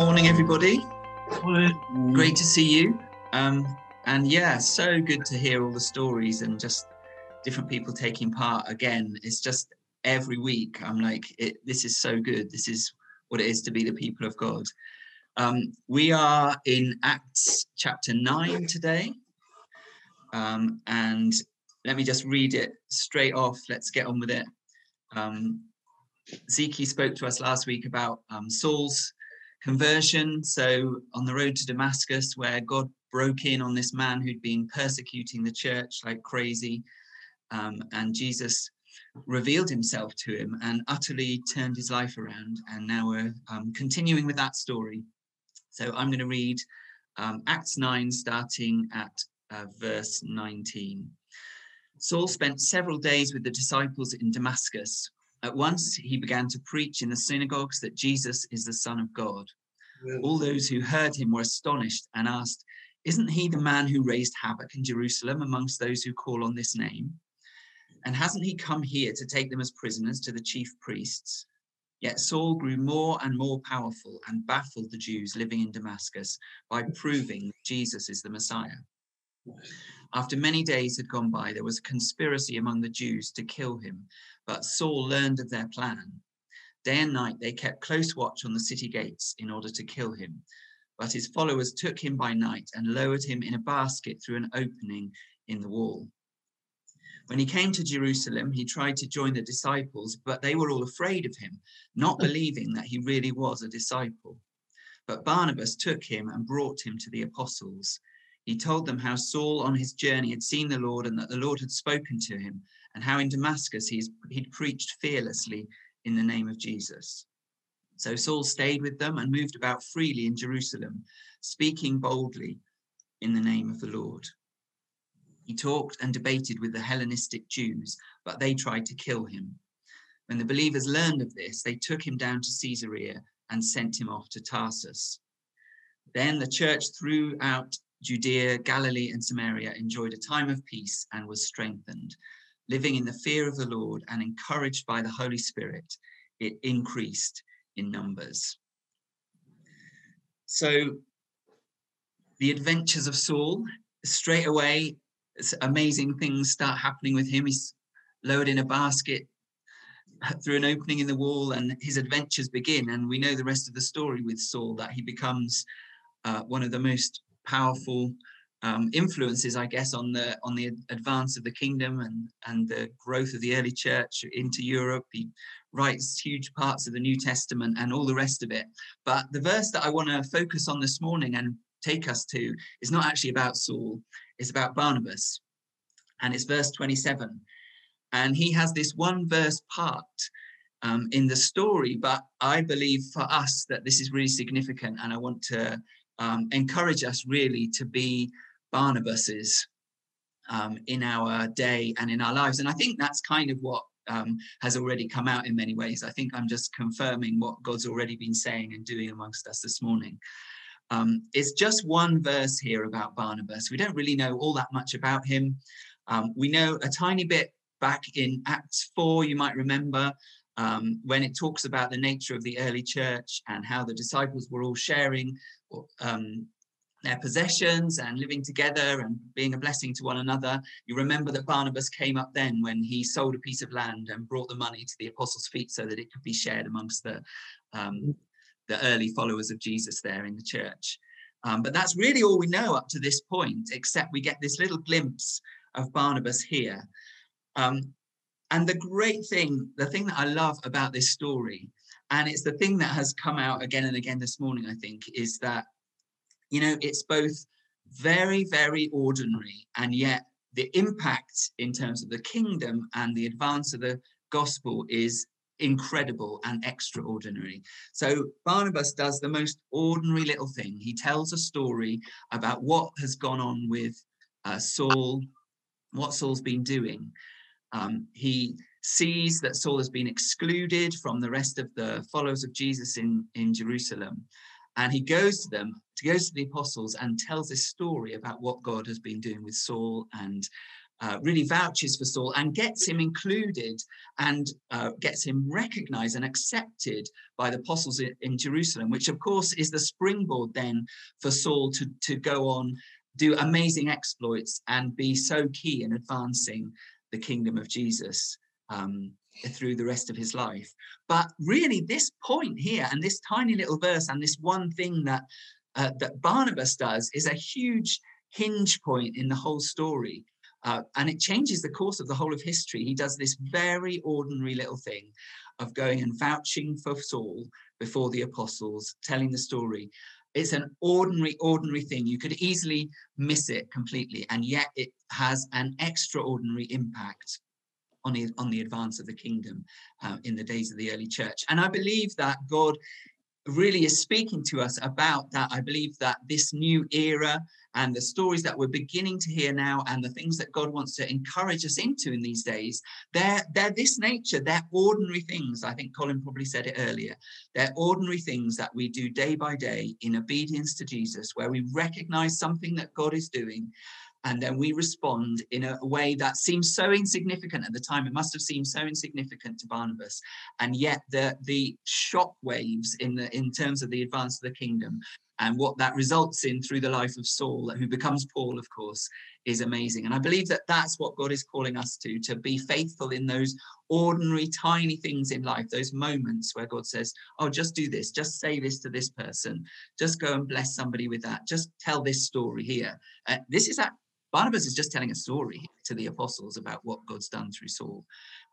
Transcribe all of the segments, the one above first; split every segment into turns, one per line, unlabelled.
Morning, everybody.
Morning.
Great to see you. Um, and yeah, so good to hear all the stories and just different people taking part. Again, it's just every week I'm like, it, this is so good. This is what it is to be the people of God. Um, we are in Acts chapter 9 today. Um, and let me just read it straight off. Let's get on with it. Um, Zeke spoke to us last week about um, Saul's conversion. So, on the road to Damascus, where God broke in on this man who'd been persecuting the church like crazy, um, and Jesus revealed himself to him and utterly turned his life around. And now we're um, continuing with that story. So, I'm going to read um, Acts 9, starting at uh, verse 19. Saul spent several days with the disciples in Damascus. At once he began to preach in the synagogues that Jesus is the Son of God. All those who heard him were astonished and asked, Isn't he the man who raised havoc in Jerusalem amongst those who call on this name? And hasn't he come here to take them as prisoners to the chief priests? Yet Saul grew more and more powerful and baffled the Jews living in Damascus by proving that Jesus is the Messiah. After many days had gone by, there was a conspiracy among the Jews to kill him, but Saul learned of their plan. Day and night they kept close watch on the city gates in order to kill him. But his followers took him by night and lowered him in a basket through an opening in the wall. When he came to Jerusalem, he tried to join the disciples, but they were all afraid of him, not believing that he really was a disciple. But Barnabas took him and brought him to the apostles. He told them how Saul on his journey had seen the Lord and that the Lord had spoken to him, and how in Damascus he's, he'd preached fearlessly in the name of Jesus. So Saul stayed with them and moved about freely in Jerusalem, speaking boldly in the name of the Lord. He talked and debated with the Hellenistic Jews, but they tried to kill him. When the believers learned of this, they took him down to Caesarea and sent him off to Tarsus. Then the church throughout Judea, Galilee, and Samaria enjoyed a time of peace and was strengthened. Living in the fear of the Lord and encouraged by the Holy Spirit, it increased in numbers. So, the adventures of Saul, straight away, amazing things start happening with him. He's lowered in a basket through an opening in the wall, and his adventures begin. And we know the rest of the story with Saul that he becomes uh, one of the most powerful um, influences, I guess, on the on the advance of the kingdom and and the growth of the early church into Europe. He writes huge parts of the New Testament and all the rest of it. But the verse that I want to focus on this morning and take us to is not actually about Saul; it's about Barnabas, and it's verse 27. And he has this one verse part um, in the story, but I believe for us that this is really significant, and I want to um, encourage us really to be Barnabas's um, in our day and in our lives. And I think that's kind of what um, has already come out in many ways. I think I'm just confirming what God's already been saying and doing amongst us this morning. Um, it's just one verse here about Barnabas. We don't really know all that much about him. Um, we know a tiny bit back in Acts 4, you might remember, um, when it talks about the nature of the early church and how the disciples were all sharing um, their possessions and living together and being a blessing to one another. You remember that Barnabas came up then when he sold a piece of land and brought the money to the apostles' feet so that it could be shared amongst the um, the early followers of Jesus there in the church. Um, but that's really all we know up to this point, except we get this little glimpse of Barnabas here. Um, and the great thing, the thing that I love about this story, and it's the thing that has come out again and again this morning, I think, is that you know, it's both very, very ordinary, and yet the impact in terms of the kingdom and the advance of the gospel is incredible and extraordinary. So Barnabas does the most ordinary little thing. He tells a story about what has gone on with uh, Saul, what Saul's been doing. Um, he sees that Saul has been excluded from the rest of the followers of Jesus in, in Jerusalem. And he goes to them, he goes to the apostles and tells this story about what God has been doing with Saul and uh, really vouches for Saul and gets him included and uh, gets him recognized and accepted by the apostles in, in, Jerusalem, which of course is the springboard then for Saul to, to go on, do amazing exploits and be so key in advancing the kingdom of Jesus. Um, through the rest of his life. But really, this point here and this tiny little verse and this one thing that uh, that Barnabas does is a huge hinge point in the whole story. Uh, and it changes the course of the whole of history. He does this very ordinary little thing of going and vouching for Saul before the apostles, telling the story. It's an ordinary, ordinary thing. You could easily miss it completely, and yet it has an extraordinary impact on the, on the advance of the kingdom uh, in the days of the early church. And I believe that God really is speaking to us about that. I believe that this new era and the stories that we're beginning to hear now and the things that God wants to encourage us into in these days, they're, they're this nature, they're ordinary things. I think Colin probably said it earlier. They're ordinary things that we do day by day in obedience to Jesus, where we recognize something that God is doing and then we respond in a way that seems so insignificant at the time. It must have seemed so insignificant to Barnabas, and yet the the shock waves in the in terms of the advance of the kingdom and what that results in through the life of Saul, who becomes Paul, of course, is amazing. And I believe that that's what God is calling us to to be faithful in those ordinary, tiny things in life, those moments where God says, Oh, just do this, just say this to this person, just go and bless somebody with that, just tell this story here. Uh, this is that Barnabas is just telling a story to the apostles about what God's done through Saul.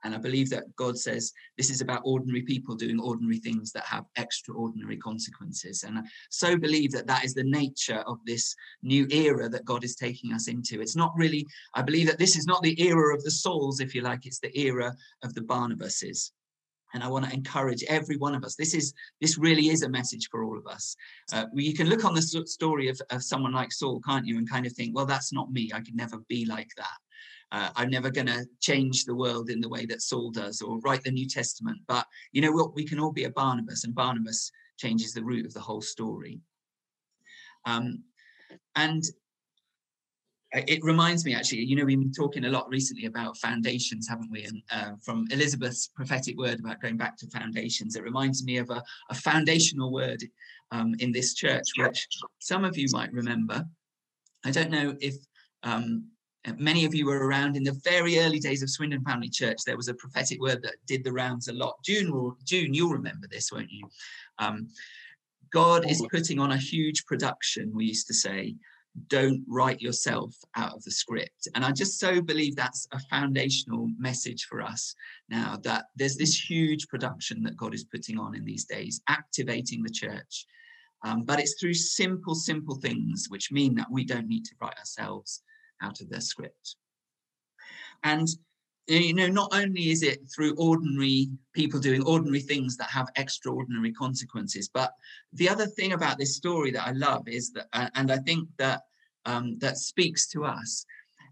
And I believe that God says this is about ordinary people doing ordinary things that have extraordinary consequences. And I so believe that that is the nature of this new era that God is taking us into. It's not really, I believe that this is not the era of the Sauls, if you like, it's the era of the Barnabases and i want to encourage every one of us. This is this really is a message for all of us. Uh, you can look on the story of, of someone like saul can't you and kind of think well that's not me. I could never be like that. Uh, i'm never going to change the world in the way that saul does or write the new testament. But you know what? We can all be a barnabas and barnabas changes the root of the whole story. Um, and it reminds me actually you know we've been talking a lot recently about foundations haven't we? And uh, from elizabeth's prophetic word about going back to foundations it reminds me of a, a foundational word um, in this church which some of you might remember. I don't know if um, many of you were around in the very early days of swindon family church. There was a prophetic word that did the rounds a lot. June will june you'll remember this won't you? Um, god is putting on a huge production we used to say don't write yourself out of the script. And I just so believe that's a foundational message for us now that there's this huge production that God is putting on in these days, activating the church. Um, but it's through simple, simple things, which mean that we don't need to write ourselves out of the script. And you know, not only is it through ordinary people doing ordinary things that have extraordinary consequences, but the other thing about this story that I love is that, and I think that um, that speaks to us,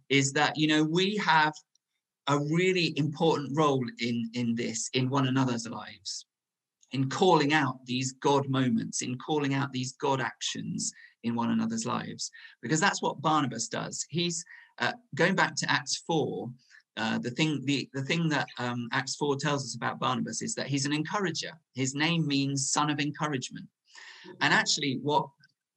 is that you know we have a really important role in in this in one another's lives, in calling out these God moments, in calling out these God actions in one another's lives, because that's what Barnabas does. He's uh, going back to Acts four uh, the thing the, the thing that um, acts 4 tells us about barnabas is that he's an encourager. His name means son of encouragement. And actually what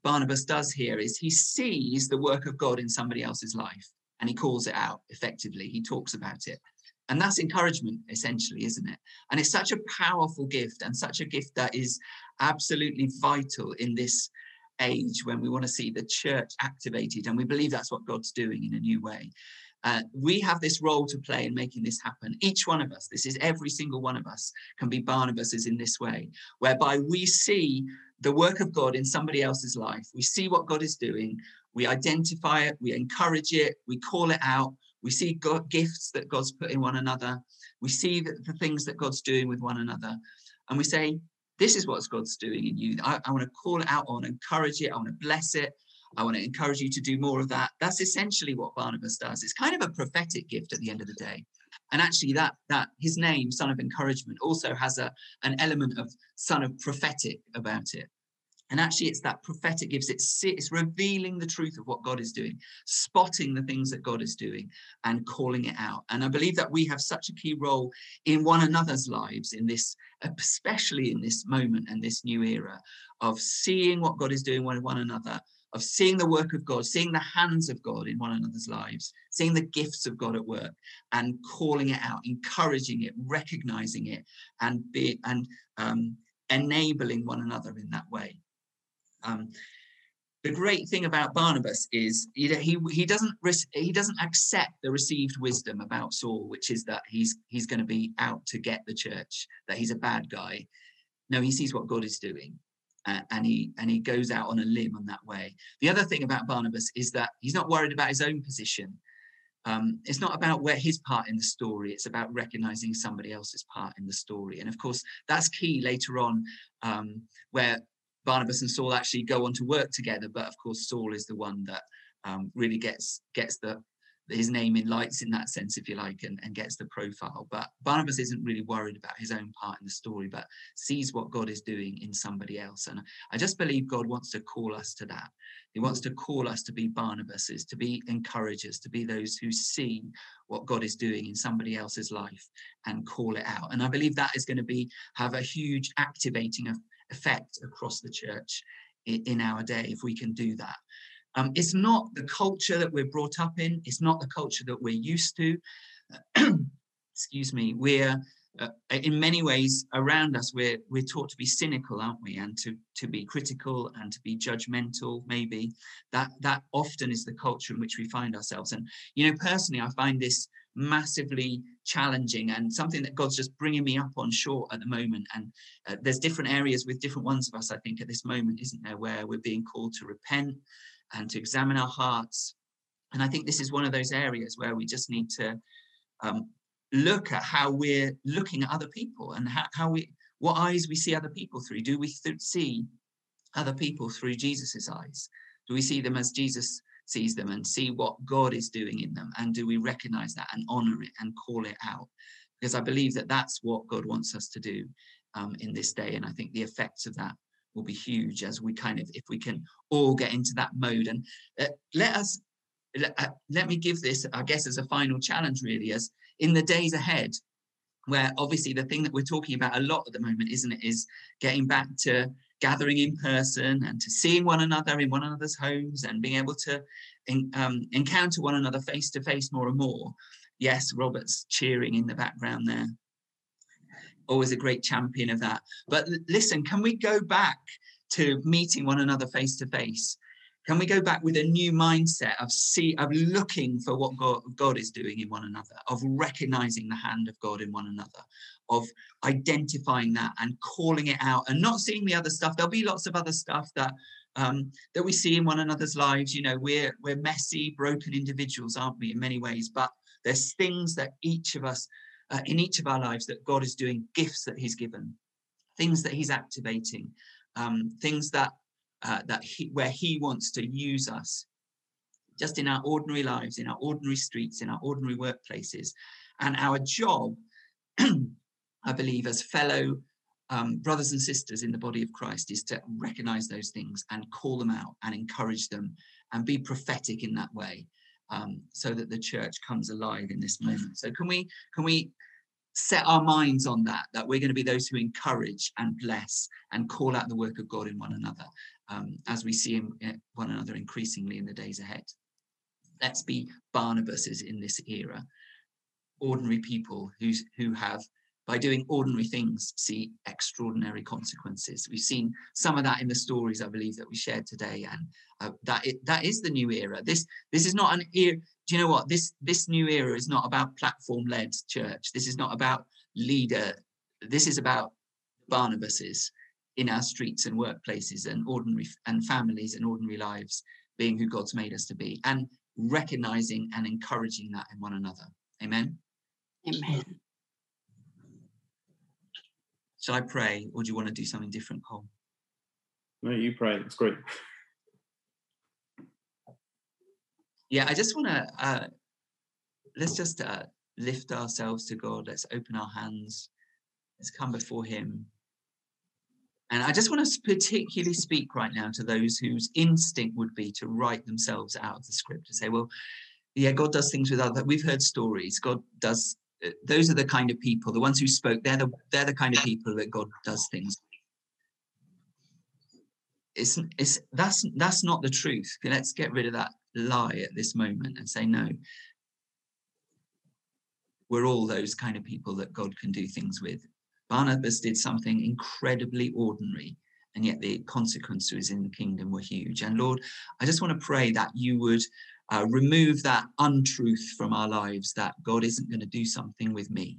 barnabas does here is he sees the work of god in somebody else's life and he calls it out effectively. He talks about it. And that's encouragement essentially isn't it? And it's such a powerful gift and such a gift that is absolutely vital in this age when we want to see the church activated and we believe that's what god's doing in a new way uh, we have this role to play in making this happen. Each one of us, this is every single one of us, can be Barnabases in this way, whereby we see the work of God in somebody else's life. We see what God is doing, we identify it, we encourage it, we call it out, we see God, gifts that God's put in one another, we see the, the things that God's doing with one another, and we say, This is what God's doing in you. I, I want to call it out, I want to encourage it, I want to bless it, I want to encourage you to do more of that. That's essentially what Barnabas does. It's kind of a prophetic gift at the end of the day. And actually, that that his name, son of encouragement, also has a an element of son of prophetic about it. And actually, it's that prophetic gives it's, it's revealing the truth of what God is doing, spotting the things that God is doing, and calling it out. And I believe that we have such a key role in one another's lives in this, especially in this moment and this new era of seeing what God is doing with one another, of seeing the work of God, seeing the hands of God in one another's lives, seeing the gifts of God at work, and calling it out, encouraging it, recognizing it, and be and um, enabling one another in that way. Um, the great thing about Barnabas is he, he he doesn't he doesn't accept the received wisdom about Saul, which is that he's he's going to be out to get the church, that he's a bad guy. No, he sees what God is doing, uh, and he and he goes out on a limb on that way. The other thing about Barnabas is that he's not worried about his own position. Um, it's not about where his part in the story. It's about recognizing somebody else's part in the story, and of course that's key later on, um, where Barnabas and Saul actually go on to work together, but of course Saul is the one that um, really gets gets the his name in lights in that sense, if you like, and, and gets the profile. But Barnabas isn't really worried about his own part in the story, but sees what God is doing in somebody else. And I just believe God wants to call us to that. He wants to call us to be Barnabases, to be encouragers, to be those who see what God is doing in somebody else's life and call it out. And I believe that is going to be have a huge activating effect across the church in, in our day if we can do that. Um, it's not the culture that we're brought up in. It's not the culture that we're used to. Excuse me. We're uh, in many ways around us. We're we're taught to be cynical, aren't we? And to to be critical and to be judgmental. Maybe that that often is the culture in which we find ourselves. And you know, personally, I find this massively challenging and something that God's just bringing me up on short at the moment. And uh, there's different areas with different ones of us, I think, at this moment, isn't there, where we're being called to repent and to examine our hearts. And I think this is one of those areas where we just need to um, look at how we're looking at other people and how, how we, what eyes we see other people through. Do we th- see other people through Jesus's eyes? Do we see them as Jesus sees them and see what God is doing in them? And do we recognize that and honor it and call it out? Because I believe that that's what God wants us to do um, in this day. And I think the effects of that will be huge as we kind of, if we can all get into that mode. And uh, let us, let, uh, let me give this, I guess, as a final challenge, really, as in the days ahead, where obviously the thing that we're talking about a lot at the moment, isn't it, is getting back to gathering in person and to seeing one another in one another's homes and being able to in, um, encounter one another face to face more and more. Yes, Robert's cheering in the background there. Always a great champion of that. But listen, can we go back to meeting one another face to face? Can we go back with a new mindset of see of looking for what God, God is doing in one another, of recognizing the hand of God in one another, of identifying that and calling it out and not seeing the other stuff. There'll be lots of other stuff that um, that we see in one another's lives. You know, we're we're messy, broken individuals, aren't we, in many ways? But there's things that each of us, uh, in each of our lives, that God is doing, gifts that He's given, things that He's activating, um, things that uh, that he, where he wants to use us just in our ordinary lives, in our ordinary streets, in our ordinary workplaces. And our job, I believe, as fellow um, brothers and sisters in the body of Christ, is to recognize those things and call them out and encourage them and be prophetic in that way. Um, so that the church comes alive in this moment. So can we can we set our minds on that that we're going to be those who encourage and bless and call out the work of God in one another um, as we see in, one another increasingly in the days ahead. Let's be Barnabases in this era, ordinary people who's, who have, by doing ordinary things, see extraordinary consequences. We've seen some of that in the stories, I believe, that we shared today, and uh, that it, that is the new era. This this is not an era. Do you know what this this new era is not about platform-led church. This is not about leader. This is about Barnabases in our streets and workplaces and ordinary and families and ordinary lives being who God's made us to be and recognizing and encouraging that in one another. Amen.
Amen.
Shall I pray or do you want to do something different, Cole?
No, you pray. It's great.
Yeah, I just want to uh, let's just uh, lift ourselves to God. Let's open our hands. Let's come before Him And I just want to particularly speak right now to those whose instinct would be to write themselves out of the script to say, well, yeah, God does things with other. We've heard stories. God does. Uh, those are the kind of people, the ones who spoke. They're the they're the kind of people that God does things. It's it's that's that's not the truth. Let's get rid of that lie at this moment and say no. We're all those kind of people that God can do things with. Barnabas did something incredibly ordinary, and yet the consequences in the kingdom were huge. And Lord, I just want to pray that you would uh, remove that untruth from our lives that God isn't going to do something with me,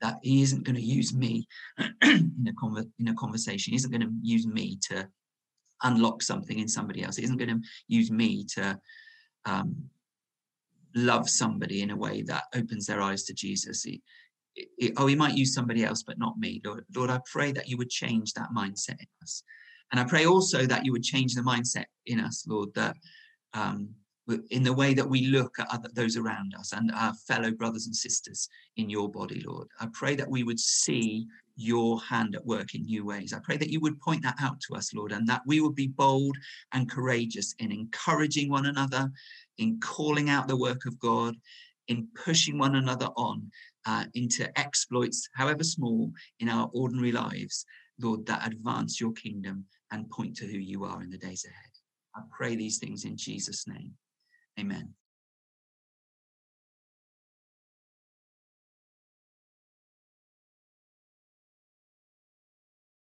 that He isn't going to use me in, a conver- in a conversation, He isn't going to use me to unlock something in somebody else, He isn't going to use me to. Um, love somebody in a way that opens their eyes to Jesus. He, oh, he might use somebody else, but not me. Lord, Lord, I pray that you would change that mindset in us. And I pray also that you would change the mindset in us, Lord, that um, in the way that we look at other, those around us and our fellow brothers and sisters in your body, Lord. I pray that we would see your hand at work in new ways. I pray that you would point that out to us, Lord, and that we would be bold and courageous in encouraging one another, in calling out the work of God, in pushing one another on uh, into exploits, however small, in our ordinary lives, Lord, that advance your kingdom and point to who you are in the days ahead. I pray these things in Jesus' name. Amen.